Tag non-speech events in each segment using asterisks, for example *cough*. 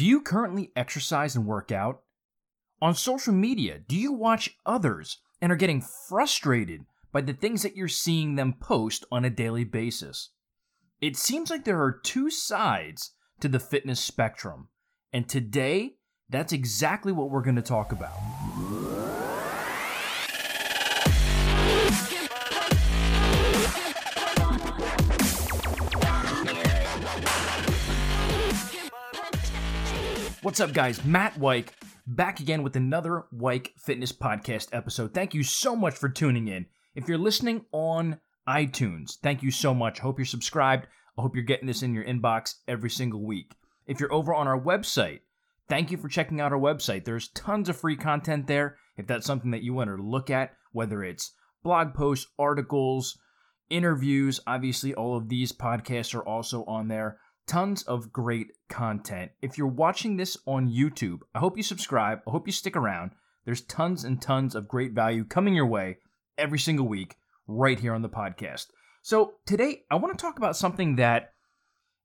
Do you currently exercise and work out? On social media, do you watch others and are getting frustrated by the things that you're seeing them post on a daily basis? It seems like there are two sides to the fitness spectrum, and today, that's exactly what we're going to talk about. What's up, guys? Matt Weik back again with another Weik Fitness Podcast episode. Thank you so much for tuning in. If you're listening on iTunes, thank you so much. I hope you're subscribed. I hope you're getting this in your inbox every single week. If you're over on our website, thank you for checking out our website. There's tons of free content there. If that's something that you want to look at, whether it's blog posts, articles, interviews, obviously, all of these podcasts are also on there tons of great content. If you're watching this on YouTube, I hope you subscribe. I hope you stick around. There's tons and tons of great value coming your way every single week right here on the podcast. So today, I want to talk about something that,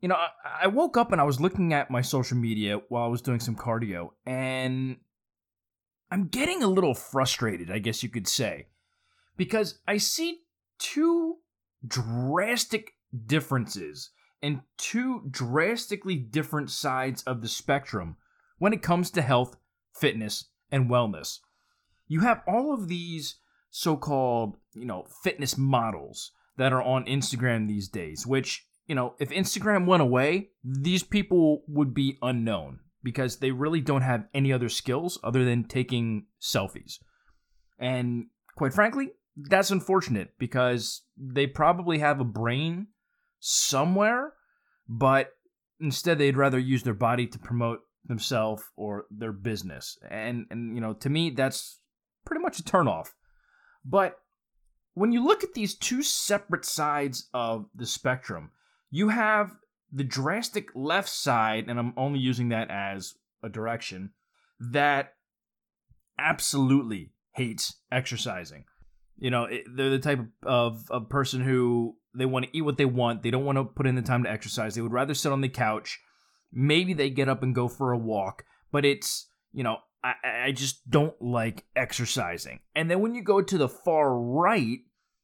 you know, I, woke up and I was looking at my social media while I was doing some cardio, and I'm getting a little frustrated, I guess you could say, because I see two drastic differences and two drastically different sides of the spectrum when it comes to health, fitness, and wellness. You have all of these so-called, you know, fitness models that are on Instagram these days, which, you know, if Instagram went away, these people would be unknown because they really don't have any other skills other than taking selfies. And quite frankly, that's unfortunate because they probably have a brain somewhere, but instead they'd rather use their body to promote themselves or their business. And and you know, to me that's pretty much a turnoff. But when you look at these two separate sides of the spectrum, you have the drastic left side, and I'm only using that as a direction, that absolutely hates exercising. You know, it, they're the type of, of person who they want to eat what they want. They don't want to put in the time to exercise. They would rather sit on the couch. Maybe they get up and go for a walk, but it's, you know, I, I just don't like exercising. And then when you go to the far right,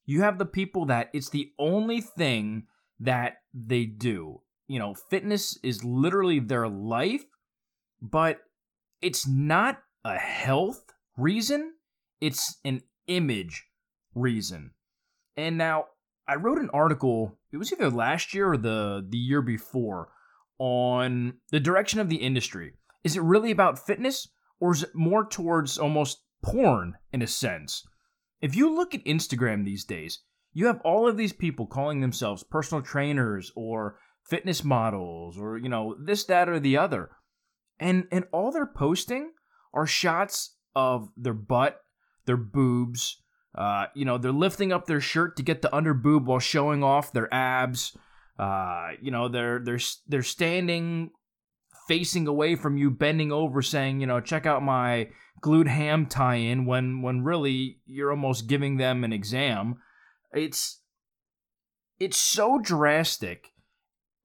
you have the people that it's the only thing that they do. You know, fitness is literally their life, but it's not a health reason, it's an image reason. And now I wrote an article, it was either last year or the the year before on the direction of the industry. Is it really about fitness or is it more towards almost porn in a sense? If you look at Instagram these days, you have all of these people calling themselves personal trainers or fitness models or you know this that or the other. And and all they're posting are shots of their butt, their boobs, uh, you know, they're lifting up their shirt to get the under boob while showing off their abs. Uh, you know, they're they're they're standing facing away from you, bending over, saying, you know, check out my glute ham tie-in. When when really you're almost giving them an exam. It's it's so drastic.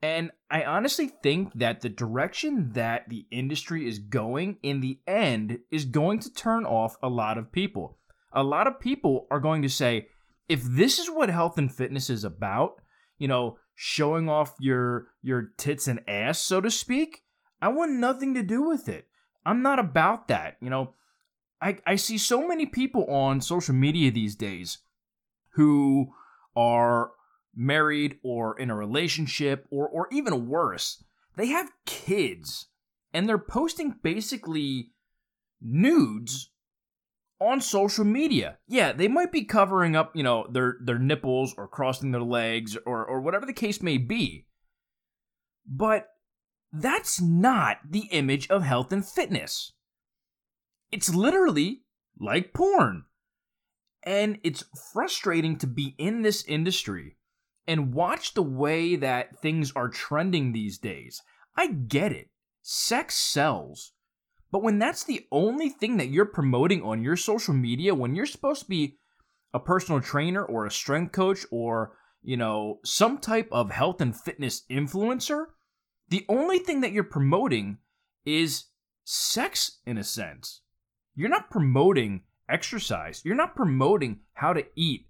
And I honestly think that the direction that the industry is going in the end is going to turn off a lot of people a lot of people are going to say, if this is what health and fitness is about, you know, showing off your your tits and ass, so to speak, I want nothing to do with it. I'm not about that. You know, I, I see so many people on social media these days who are married or in a relationship or or even worse, they have kids and they're posting basically nudes on social media. Yeah, they might be covering up, you know, their their nipples or crossing their legs or or whatever the case may be. But that's not the image of health and fitness. It's literally like porn. And it's frustrating to be in this industry and watch the way that things are trending these days. I get it. Sex sells. But when that's the only thing that you're promoting on your social media, when you're supposed to be a personal trainer or a strength coach or, you know, some type of health and fitness influencer, the only thing that you're promoting is sex in a sense. You're not promoting exercise. You're not promoting how to eat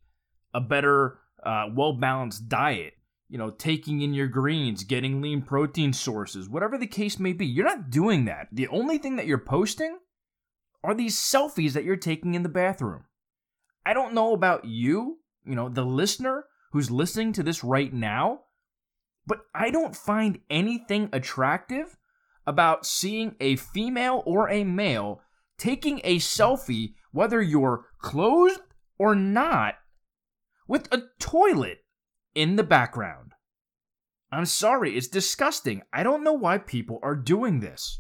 a better, uh, well balanced diet. You know, taking in your greens, getting lean protein sources, whatever the case may be. You're not doing that. The only thing that you're posting are these selfies that you're taking in the bathroom. I don't know about you, you know, the listener who's listening to this right now, but I don't find anything attractive about seeing a female or a male taking a selfie, whether you're clothed or not, with a toilet in the background. I'm sorry, it's disgusting. I don't know why people are doing this.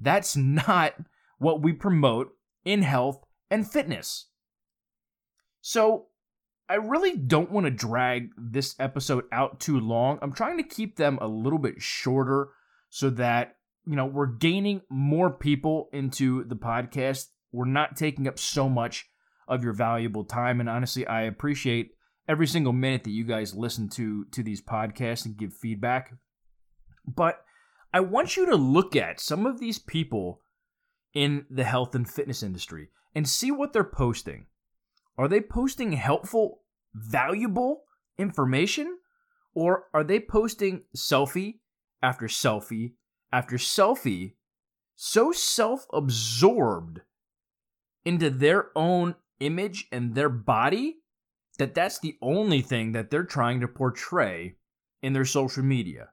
That's not what we promote in health and fitness. So, I really don't want to drag this episode out too long. I'm trying to keep them a little bit shorter so that, you know, we're gaining more people into the podcast. We're not taking up so much of your valuable time and honestly, I appreciate every single minute that you guys listen to to these podcasts and give feedback. But I want you to look at some of these people in the health and fitness industry and see what they're posting. Are they posting helpful, valuable information? Or are they posting selfie after selfie after selfie, so self absorbed into their own image and their body that that's the only thing that they're trying to portray in their social media?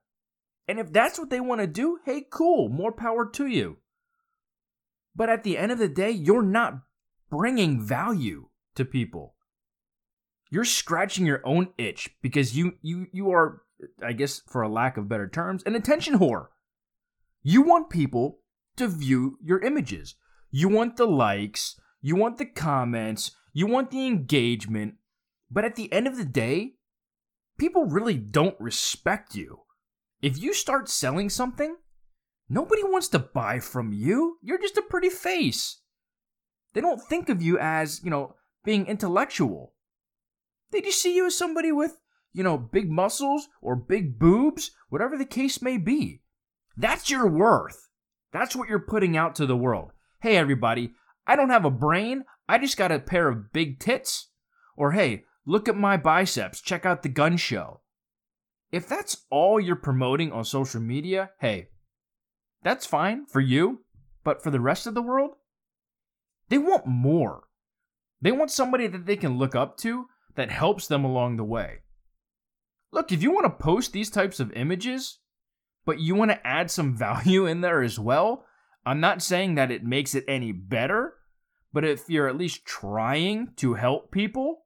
And if that's what they want to do, hey, cool, more power to you. But at the end of the day, you're not bringing value to people. You're scratching your own itch because you you you are I guess for a lack of better terms, an attention whore. You want people to view your images. You want the likes, you want the comments, you want the engagement. But at the end of the day, people really don't respect you. If you start selling something, Nobody wants to buy from you. You're just a pretty face. They don't think of you as, you know, being intellectual. They just see you as somebody with, you know, big muscles or big boobs, whatever the case may be. That's your worth. That's what you're putting out to the world. Hey, everybody, I don't have a brain. I just got a pair of big tits. Or hey, look at my biceps. Check out the gun show. If that's all you're promoting on social media, hey, that's fine for you, but for the rest of the world, they want more. They want somebody that they can look up to that helps them along the way. Look, if you want to post these types of images, but you want to add some *laughs* value in there as well, I'm not saying that it makes it any better, but if you're at least trying to help people,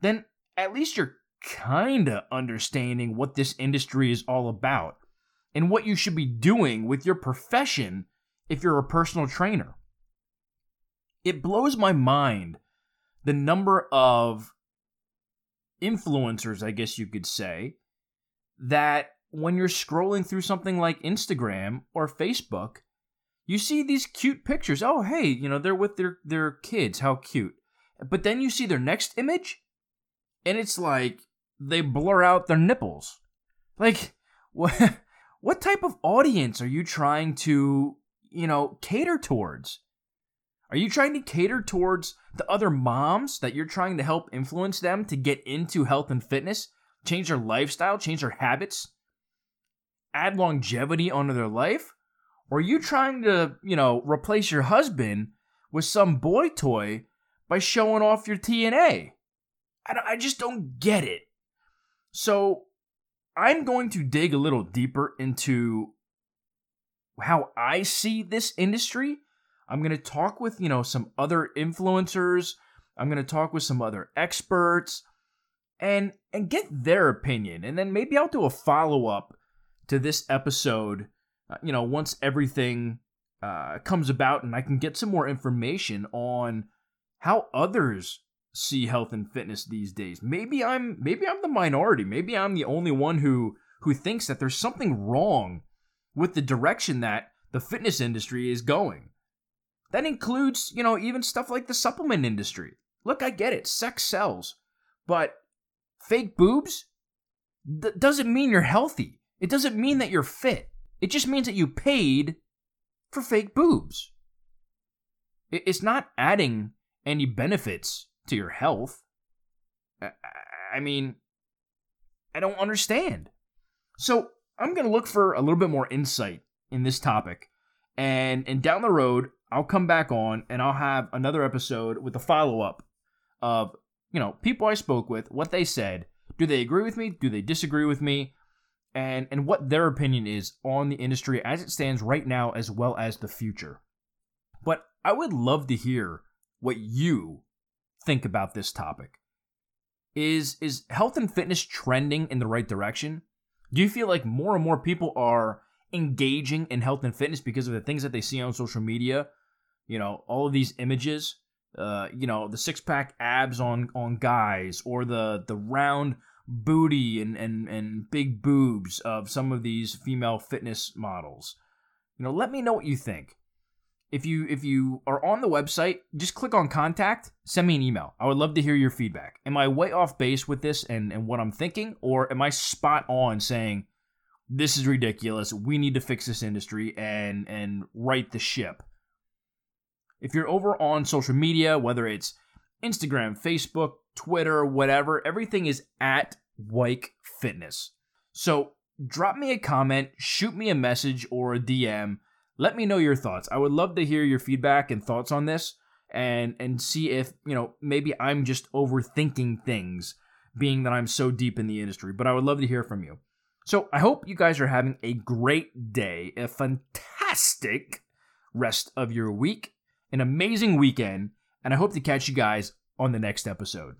then at least you're kind of understanding what this industry is all about and what you should be doing with your profession if you're a personal trainer. It blows my mind the number of influencers, I guess you could say, that when you're scrolling through something like Instagram or Facebook, you see these cute pictures. Oh, hey, you know, they're with their, their kids. How cute. But then you see their next image, and it's like they blur out their nipples. Like, *laughs* what? what type of audience are you trying to, you know, cater towards? Are you trying to cater towards the other moms that you're trying to help influence them to get into health and fitness, change their lifestyle, change their habits, add longevity onto their life? Or are you trying to, you know, replace your husband with some boy toy by showing off your TNA? I, I just don't get it. So I'm going to dig a little deeper into how I see this industry. I'm going to talk with, you know, some other influencers. I'm going to talk with some other experts and and get their opinion. And then maybe I'll do a follow-up to this episode, uh, you know, once everything uh, comes about and I can get some more information on how others see health and fitness these days. Maybe I'm maybe I'm the minority. Maybe I'm the only one who who thinks that there's something wrong with the direction that the fitness industry is going. That includes, you know, even stuff like the supplement industry. Look, I get it. Sex sells. But fake boobs th- doesn't mean you're healthy. It doesn't mean that you're fit. It just means that you paid for fake boobs. It's not adding any benefits to your health. I mean, I don't understand. So I'm going to look for a little bit more insight in this topic. And, and down the road, I'll come back on and I'll have another episode with a follow up of, you know, people I spoke with, what they said. Do they agree with me? Do they disagree with me? And, and what their opinion is on the industry as it stands right now, as well as the future. But I would love to hear what you think about this topic. Is is health and fitness trending in the right direction? Do you feel like more and more people are engaging in health and fitness because of the things that they see on social media? You know, all of these images, uh, you know, the six pack abs on on guys or the the round booty and, and and big boobs of some of these female fitness models. You know, let me know what you think if you if you are on the website, just click on contact, send me an email. I would love to hear your feedback. Am I way off base with this and, and what I'm thinking, or am I spot on saying this is ridiculous? We need to fix this industry and and right the ship. If you're over on social media, whether it's Instagram, Facebook, Twitter, whatever, everything is at Weik Fitness. So drop me a comment, shoot me a message or a DM let me know your thoughts. I would love to hear your feedback and thoughts on this and and see if, you know, maybe I'm just overthinking things being that I'm so deep in the industry, but I would love to hear from you. So, I hope you guys are having a great day, a fantastic rest of your week, an amazing weekend, and I hope to catch you guys on the next episode.